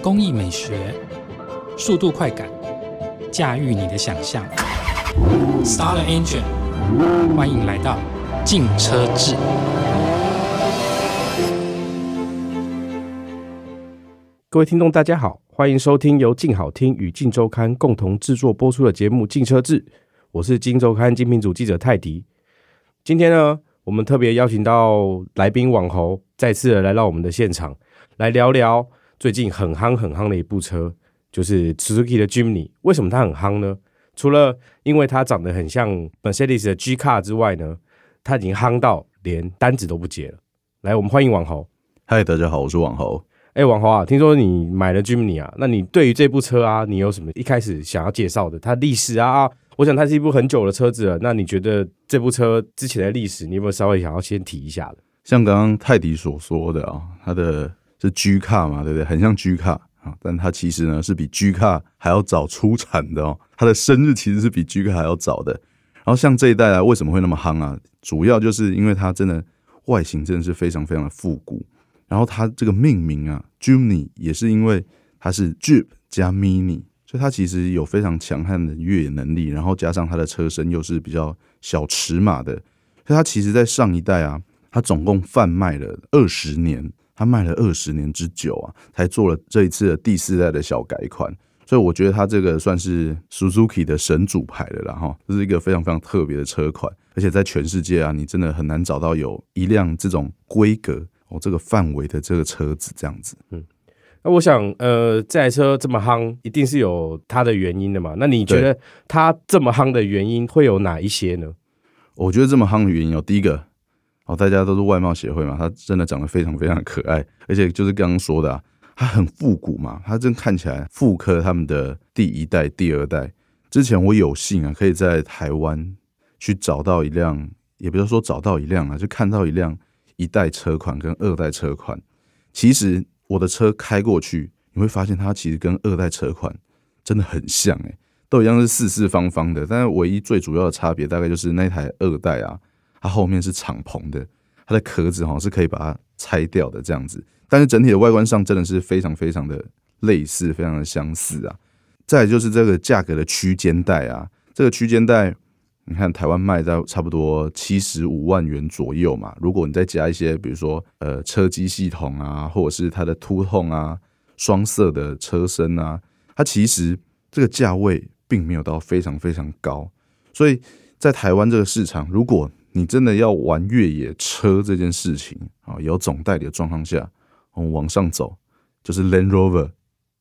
工艺美学、速度快感，驾驭你的想象。Start Engine，欢迎来到竞车志。各位听众，大家好，欢迎收听由静好听与静周刊共同制作播出的节目《竞车志》，我是金周刊精品组记者泰迪。今天呢，我们特别邀请到来宾网红，再次来到我们的现场，来聊聊最近很夯很夯的一部车，就是 Suzuki 的 Jimny。为什么它很夯呢？除了因为它长得很像 Mercedes 的 G Car 之外呢，它已经夯到连单子都不接了。来，我们欢迎网红。嗨，大家好，我是网红。哎，网红啊，听说你买了 Jimny 啊？那你对于这部车啊，你有什么一开始想要介绍的？它历史啊？我想它是一部很久的车子了。那你觉得这部车之前的历史，你有没有稍微想要先提一下的？像刚刚泰迪所说的啊，它的是 G 卡嘛，对不对？很像 G 卡啊，但它其实呢是比 G 卡还要早出产的哦。它的生日其实是比 G 卡还要早的。然后像这一代啊，为什么会那么夯啊？主要就是因为它真的外形真的是非常非常的复古。然后它这个命名啊，Jimny 也是因为它是 Jeep 加 Mini，所以它其实有非常强悍的越野能力。然后加上它的车身又是比较小尺码的，所以它其实在上一代啊，它总共贩卖了二十年，它卖了二十年之久啊，才做了这一次的第四代的小改款。所以我觉得它这个算是 Suzuki 的神主牌了啦哈，这是一个非常非常特别的车款，而且在全世界啊，你真的很难找到有一辆这种规格。哦，这个范围的这个车子这样子，嗯，那我想，呃，这台车这么夯，一定是有它的原因的嘛？那你觉得它这么夯的原因会有哪一些呢？我觉得这么夯的原因有第一个，哦，大家都是外貌协会嘛，他真的长得非常非常可爱，而且就是刚刚说的，啊，他很复古嘛，他真看起来复刻他们的第一代、第二代。之前我有幸啊，可以在台湾去找到一辆，也不要说找到一辆啊，就看到一辆。一代车款跟二代车款，其实我的车开过去，你会发现它其实跟二代车款真的很像，诶，都一样是四四方方的，但是唯一最主要的差别大概就是那台二代啊，它后面是敞篷的，它的壳子哈是可以把它拆掉的这样子，但是整体的外观上真的是非常非常的类似，非常的相似啊。再就是这个价格的区间带啊，这个区间带。你看台湾卖在差不多七十五万元左右嘛，如果你再加一些，比如说呃车机系统啊，或者是它的凸痛啊、双色的车身啊，它其实这个价位并没有到非常非常高。所以在台湾这个市场，如果你真的要玩越野车这件事情啊，有总代理的状况下，我往上走就是 Land Rover，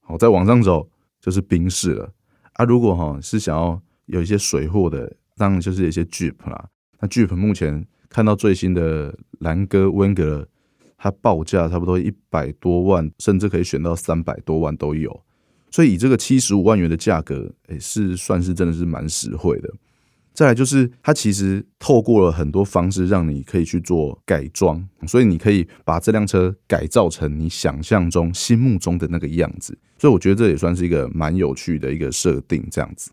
好，再往上走就是宾士了啊。如果哈是想要有一些水货的。当然就是一些 Jeep 啦，那 Jeep 目前看到最新的兰哥温格，它报价差不多一百多万，甚至可以选到三百多万都有。所以以这个七十五万元的价格，诶，是算是真的是蛮实惠的。再来就是它其实透过了很多方式，让你可以去做改装，所以你可以把这辆车改造成你想象中、心目中的那个样子。所以我觉得这也算是一个蛮有趣的一个设定，这样子。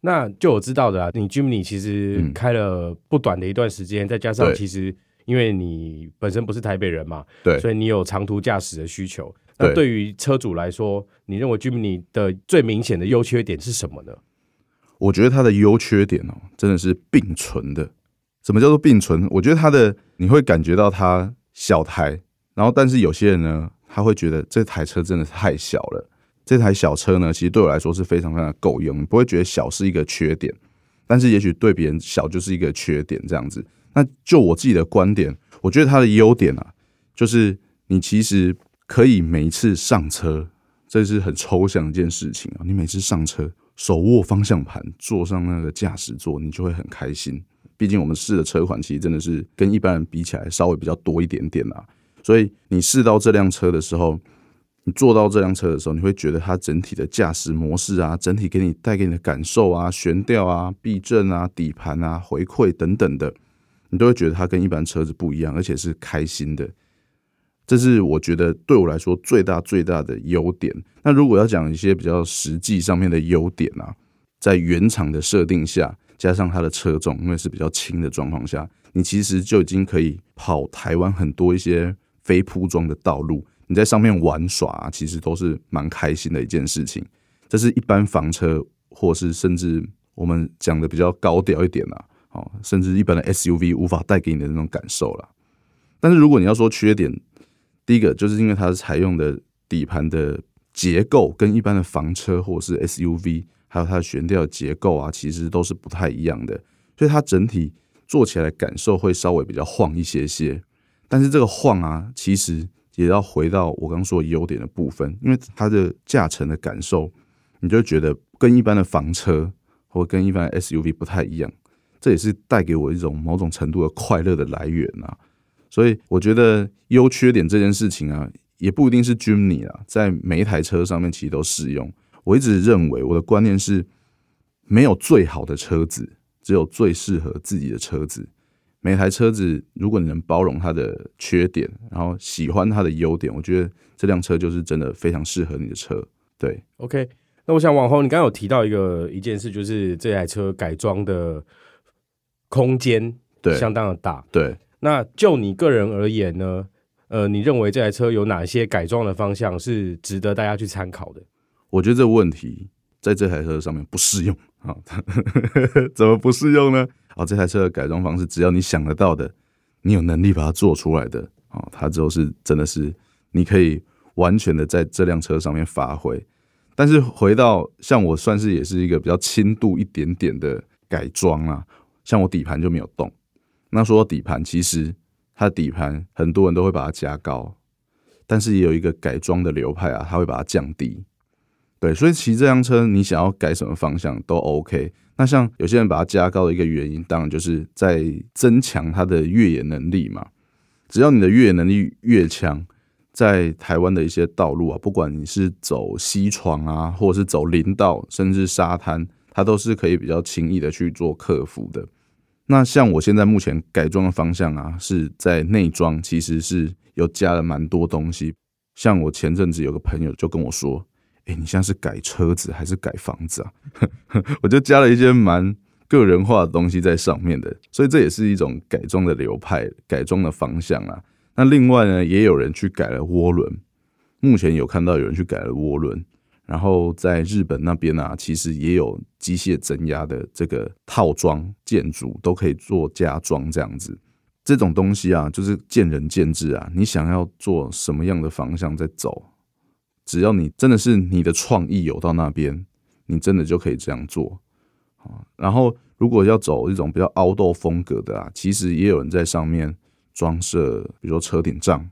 那就我知道的啊，你 Jimny 其实开了不短的一段时间，再加上其实因为你本身不是台北人嘛，对，所以你有长途驾驶的需求。那对于车主来说，你认为 Jimny 的最明显的优缺点是什么呢？我觉得它的优缺点哦，真的是并存的。什么叫做并存？我觉得它的你会感觉到它小台，然后但是有些人呢，他会觉得这台车真的太小了。这台小车呢，其实对我来说是非常非常够用，不会觉得小是一个缺点，但是也许对别人小就是一个缺点这样子。那就我自己的观点，我觉得它的优点啊，就是你其实可以每一次上车，这是很抽象一件事情啊。你每次上车，手握方向盘，坐上那个驾驶座，你就会很开心。毕竟我们试的车款其实真的是跟一般人比起来稍微比较多一点点啊，所以你试到这辆车的时候。你坐到这辆车的时候，你会觉得它整体的驾驶模式啊，整体给你带给你的感受啊，悬吊啊、避震啊、底盘啊、回馈等等的，你都会觉得它跟一般车子不一样，而且是开心的。这是我觉得对我来说最大最大的优点。那如果要讲一些比较实际上面的优点啊，在原厂的设定下，加上它的车重，因为是比较轻的状况下，你其实就已经可以跑台湾很多一些非铺装的道路。你在上面玩耍、其实都是蛮开心的一件事情。这是一般房车，或是甚至我们讲的比较高调一点啦、哦，甚至一般的 SUV 无法带给你的那种感受啦。但是如果你要说缺点，第一个就是因为它是采用的底盘的结构跟一般的房车或者是 SUV，还有它的悬吊结构啊，其实都是不太一样的，所以它整体坐起来感受会稍微比较晃一些些。但是这个晃啊，其实也要回到我刚说优点的部分，因为它的驾乘的感受，你就觉得跟一般的房车或跟一般的 SUV 不太一样。这也是带给我一种某种程度的快乐的来源啊。所以我觉得优缺点这件事情啊，也不一定是 Jimny 啊，在每一台车上面其实都适用。我一直认为我的观念是，没有最好的车子，只有最适合自己的车子。每台车子，如果你能包容它的缺点，然后喜欢它的优点，我觉得这辆车就是真的非常适合你的车。对，OK，那我想往后，你刚刚有提到一个一件事，就是这台车改装的空间对，相当的大。对，那就你个人而言呢？呃，你认为这台车有哪些改装的方向是值得大家去参考的？我觉得这个问题在这台车上面不适用啊，怎么不适用呢？啊，这台车的改装方式，只要你想得到的，你有能力把它做出来的啊，它就是真的是你可以完全的在这辆车上面发挥。但是回到像我算是也是一个比较轻度一点点的改装啊，像我底盘就没有动。那说到底盘，其实它的底盘很多人都会把它加高，但是也有一个改装的流派啊，它会把它降低。对，所以骑这辆车，你想要改什么方向都 OK。那像有些人把它加高的一个原因，当然就是在增强它的越野能力嘛。只要你的越野能力越强，在台湾的一些道路啊，不管你是走西床啊，或者是走林道，甚至沙滩，它都是可以比较轻易的去做克服的。那像我现在目前改装的方向啊，是在内装，其实是有加了蛮多东西。像我前阵子有个朋友就跟我说：“哎、你现在是改车子还是改房子啊？” 我就加了一些蛮个人化的东西在上面的，所以这也是一种改装的流派、改装的方向啊。那另外呢，也有人去改了涡轮，目前有看到有人去改了涡轮，然后在日本那边啊，其实也有机械增压的这个套装建筑都可以做加装这样子。这种东西啊，就是见仁见智啊。你想要做什么样的方向在走，只要你真的是你的创意有到那边，你真的就可以这样做啊。然后，如果要走一种比较凹豆风格的啊，其实也有人在上面装设，比如说车顶帐，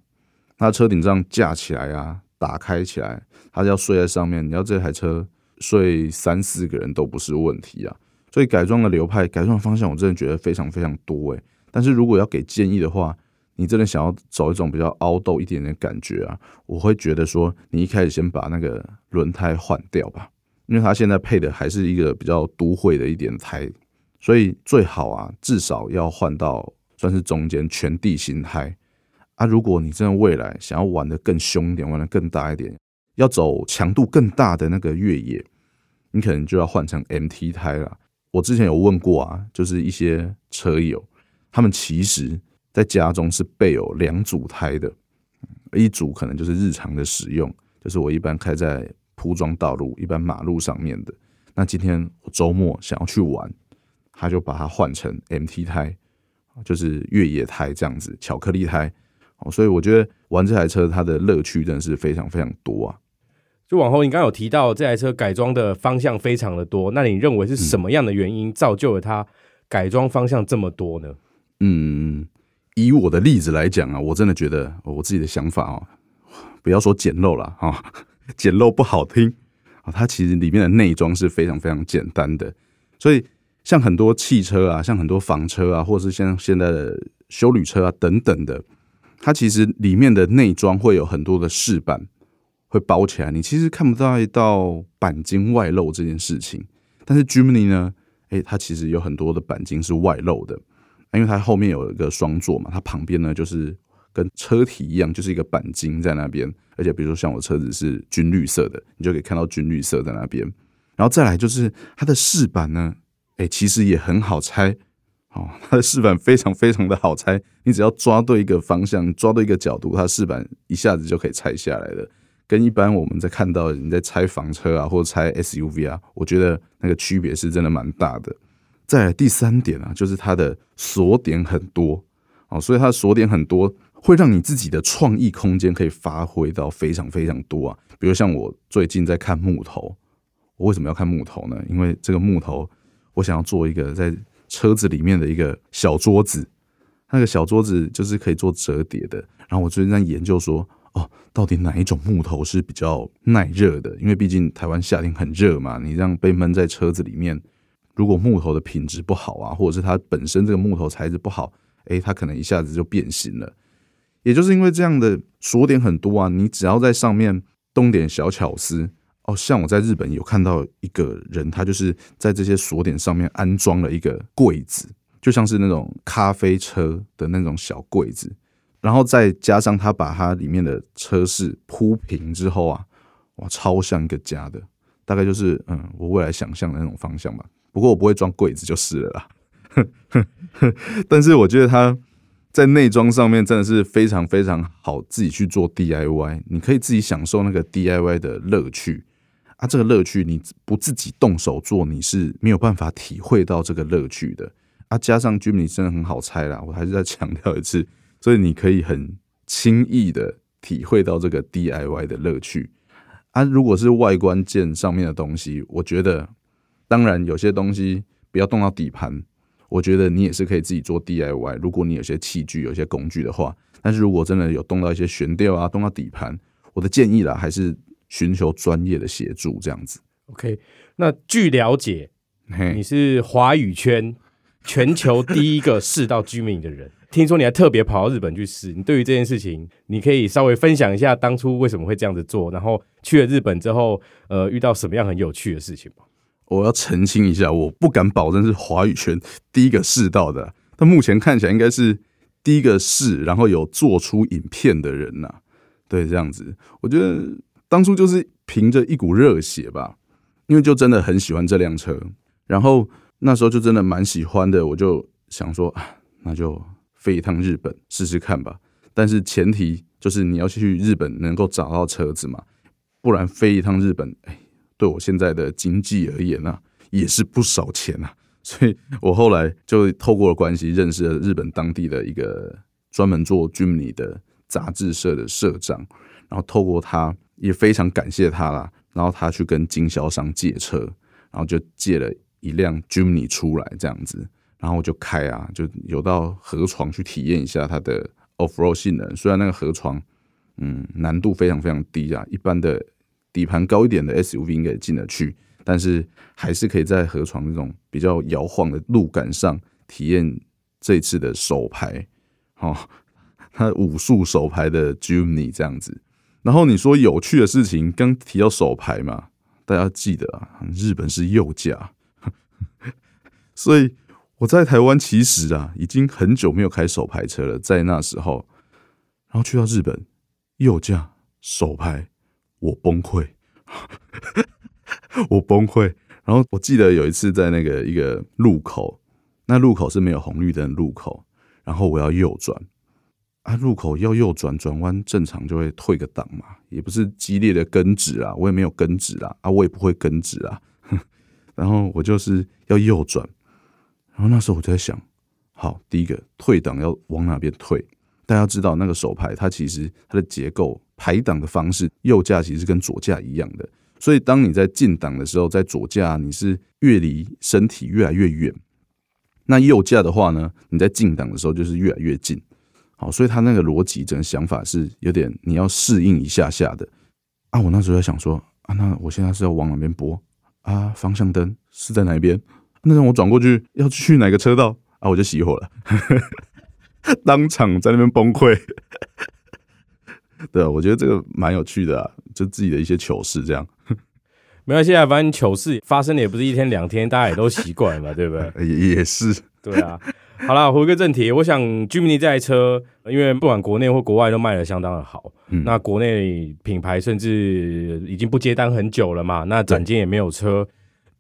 那车顶帐架起来啊，打开起来，它要睡在上面，你要这台车睡三四个人都不是问题啊。所以改装的流派、改装的方向，我真的觉得非常非常多诶、但是如果要给建议的话，你真的想要走一种比较凹豆一点点的感觉啊，我会觉得说，你一开始先把那个轮胎换掉吧，因为它现在配的还是一个比较都会的一点胎，所以最好啊，至少要换到算是中间全地形胎。啊。如果你真的未来想要玩的更凶一点，玩的更大一点，要走强度更大的那个越野，你可能就要换成 MT 胎了。我之前有问过啊，就是一些车友，他们其实在家中是备有两组胎的，一组可能就是日常的使用，就是我一般开在铺装道路、一般马路上面的。那今天我周末想要去玩，他就把它换成 MT 胎，就是越野胎这样子，巧克力胎。哦，所以我觉得玩这台车它的乐趣真的是非常非常多啊。就往后，你刚刚有提到这台车改装的方向非常的多，那你认为是什么样的原因造就了它改装方向这么多呢？嗯，以我的例子来讲啊，我真的觉得我自己的想法哦，不要说简陋了啊，简陋不好听啊，它其实里面的内装是非常非常简单的，所以像很多汽车啊，像很多房车啊，或者是像现在的修旅车啊等等的，它其实里面的内装会有很多的饰板会包起来，你其实看不到一道钣金外露这件事情。但是 Germany 呢，诶，它其实有很多的钣金是外露的，因为它后面有一个双座嘛，它旁边呢就是跟车体一样，就是一个钣金在那边。而且比如说像我车子是军绿色的，你就可以看到军绿色在那边。然后再来就是它的饰板呢，诶，其实也很好拆哦，它的饰板非常非常的好拆，你只要抓对一个方向，抓对一个角度，它饰板一下子就可以拆下来了。跟一般我们在看到你在拆房车啊，或者拆 SUV 啊，我觉得那个区别是真的蛮大的。再第三点啊，就是它的锁点很多哦，所以它的锁点很多，会让你自己的创意空间可以发挥到非常非常多啊。比如像我最近在看木头，我为什么要看木头呢？因为这个木头，我想要做一个在车子里面的一个小桌子，那个小桌子就是可以做折叠的。然后我最近在研究说。哦，到底哪一种木头是比较耐热的？因为毕竟台湾夏天很热嘛，你这样被闷在车子里面，如果木头的品质不好啊，或者是它本身这个木头材质不好，诶，它可能一下子就变形了。也就是因为这样的锁点很多啊，你只要在上面动点小巧思，哦，像我在日本有看到一个人，他就是在这些锁点上面安装了一个柜子，就像是那种咖啡车的那种小柜子。然后再加上他把它里面的车室铺平之后啊，哇，超像一个家的，大概就是嗯，我未来想象的那种方向吧。不过我不会装柜子就是了啦。但是我觉得他在内装上面真的是非常非常好，自己去做 DIY，你可以自己享受那个 DIY 的乐趣啊。这个乐趣你不自己动手做，你是没有办法体会到这个乐趣的啊。加上 Jimmy 真的很好拆啦，我还是再强调一次。所以你可以很轻易的体会到这个 DIY 的乐趣啊！如果是外观件上面的东西，我觉得当然有些东西不要动到底盘，我觉得你也是可以自己做 DIY。如果你有些器具、有些工具的话，但是如果真的有动到一些悬吊啊、动到底盘，我的建议啦，还是寻求专业的协助这样子。OK，那据了解，你是华语圈全球第一个试到居民的人。听说你还特别跑到日本去试，你对于这件事情，你可以稍微分享一下当初为什么会这样子做，然后去了日本之后，呃，遇到什么样很有趣的事情吗？我要澄清一下，我不敢保证是华语圈第一个试到的，但目前看起来应该是第一个试，然后有做出影片的人呐。对，这样子，我觉得当初就是凭着一股热血吧，因为就真的很喜欢这辆车，然后那时候就真的蛮喜欢的，我就想说，那就。飞一趟日本试试看吧，但是前提就是你要去日本能够找到车子嘛，不然飞一趟日本，哎，对我现在的经济而言呢，也是不少钱啊。所以我后来就透过了关系认识了日本当地的一个专门做 Jimny 的杂志社的社长，然后透过他也非常感谢他啦，然后他去跟经销商借车，然后就借了一辆 Jimny 出来这样子。然后就开啊，就有到河床去体验一下它的 off road 性能。虽然那个河床，嗯，难度非常非常低啊，一般的底盘高一点的 SUV 应该也进得去，但是还是可以在河床那种比较摇晃的路感上体验这次的手牌，哦，它武术手牌的 Jimny 这样子。然后你说有趣的事情，刚提到手牌嘛，大家记得啊，日本是右驾，所以。我在台湾其实啊，已经很久没有开手牌车了。在那时候，然后去到日本，右驾手牌，我崩溃，我崩溃。然后我记得有一次在那个一个路口，那路口是没有红绿灯路口，然后我要右转啊，路口要右转，转弯正常就会退个档嘛，也不是激烈的跟直啊，我也没有跟直啊，啊，我也不会跟直啊，然后我就是要右转。然后那时候我就在想，好，第一个退档要往哪边退？大家知道那个手牌，它其实它的结构排档的方式，右驾其实是跟左驾一样的。所以当你在进档的时候，在左驾你是越离身体越来越远，那右驾的话呢，你在进档的时候就是越来越近。好，所以他那个逻辑整个想法是有点你要适应一下下的。啊，我那时候在想说，啊，那我现在是要往哪边拨？啊，方向灯是在哪边？那让我转过去要去哪个车道啊？我就熄火了，当场在那边崩溃。对啊，我觉得这个蛮有趣的啊，就自己的一些糗事这样。没关系啊，反正糗事发生的也不是一天两天，大家也都习惯了嘛，对不对？也也是。对啊，好了，回归正题，我想 Jimny 这台车，因为不管国内或国外都卖的相当的好，那国内品牌甚至已经不接单很久了嘛，那展间也没有车。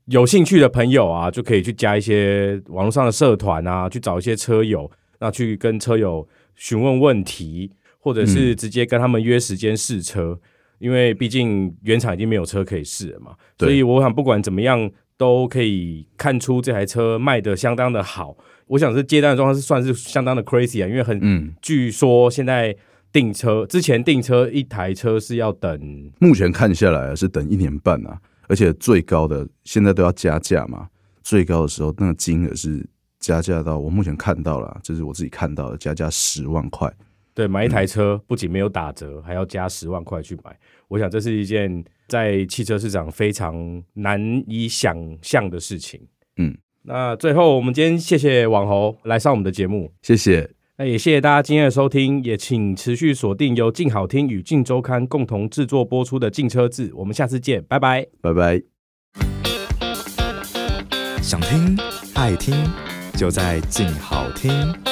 有兴趣的朋友啊，就可以去加一些网络上的社团啊，去找一些车友，那去跟车友询问问题，或者是直接跟他们约时间试车。因为毕竟原厂已经没有车可以试了嘛，所以我想不管怎么样，都可以看出这台车卖的相当的好。我想是接单的状况是算是相当的 crazy 啊，因为很、嗯，据说现在订车之前订车一台车是要等目前看下来是等一年半啊，而且最高的现在都要加价嘛，最高的时候那个金额是加价到我目前看到了，这是我自己看到的，加价十万块。对买一台车不仅没有打折，还要加十万块去买。我想这是一件在汽车市场非常难以想象的事情。嗯，那最后我们今天谢谢网红来上我们的节目。谢谢，那也谢谢大家今天的收听，也请持续锁定由静好听与静周刊共同制作播出的《静车志》，我们下次见，拜拜。拜拜。想听爱听，就在静好听。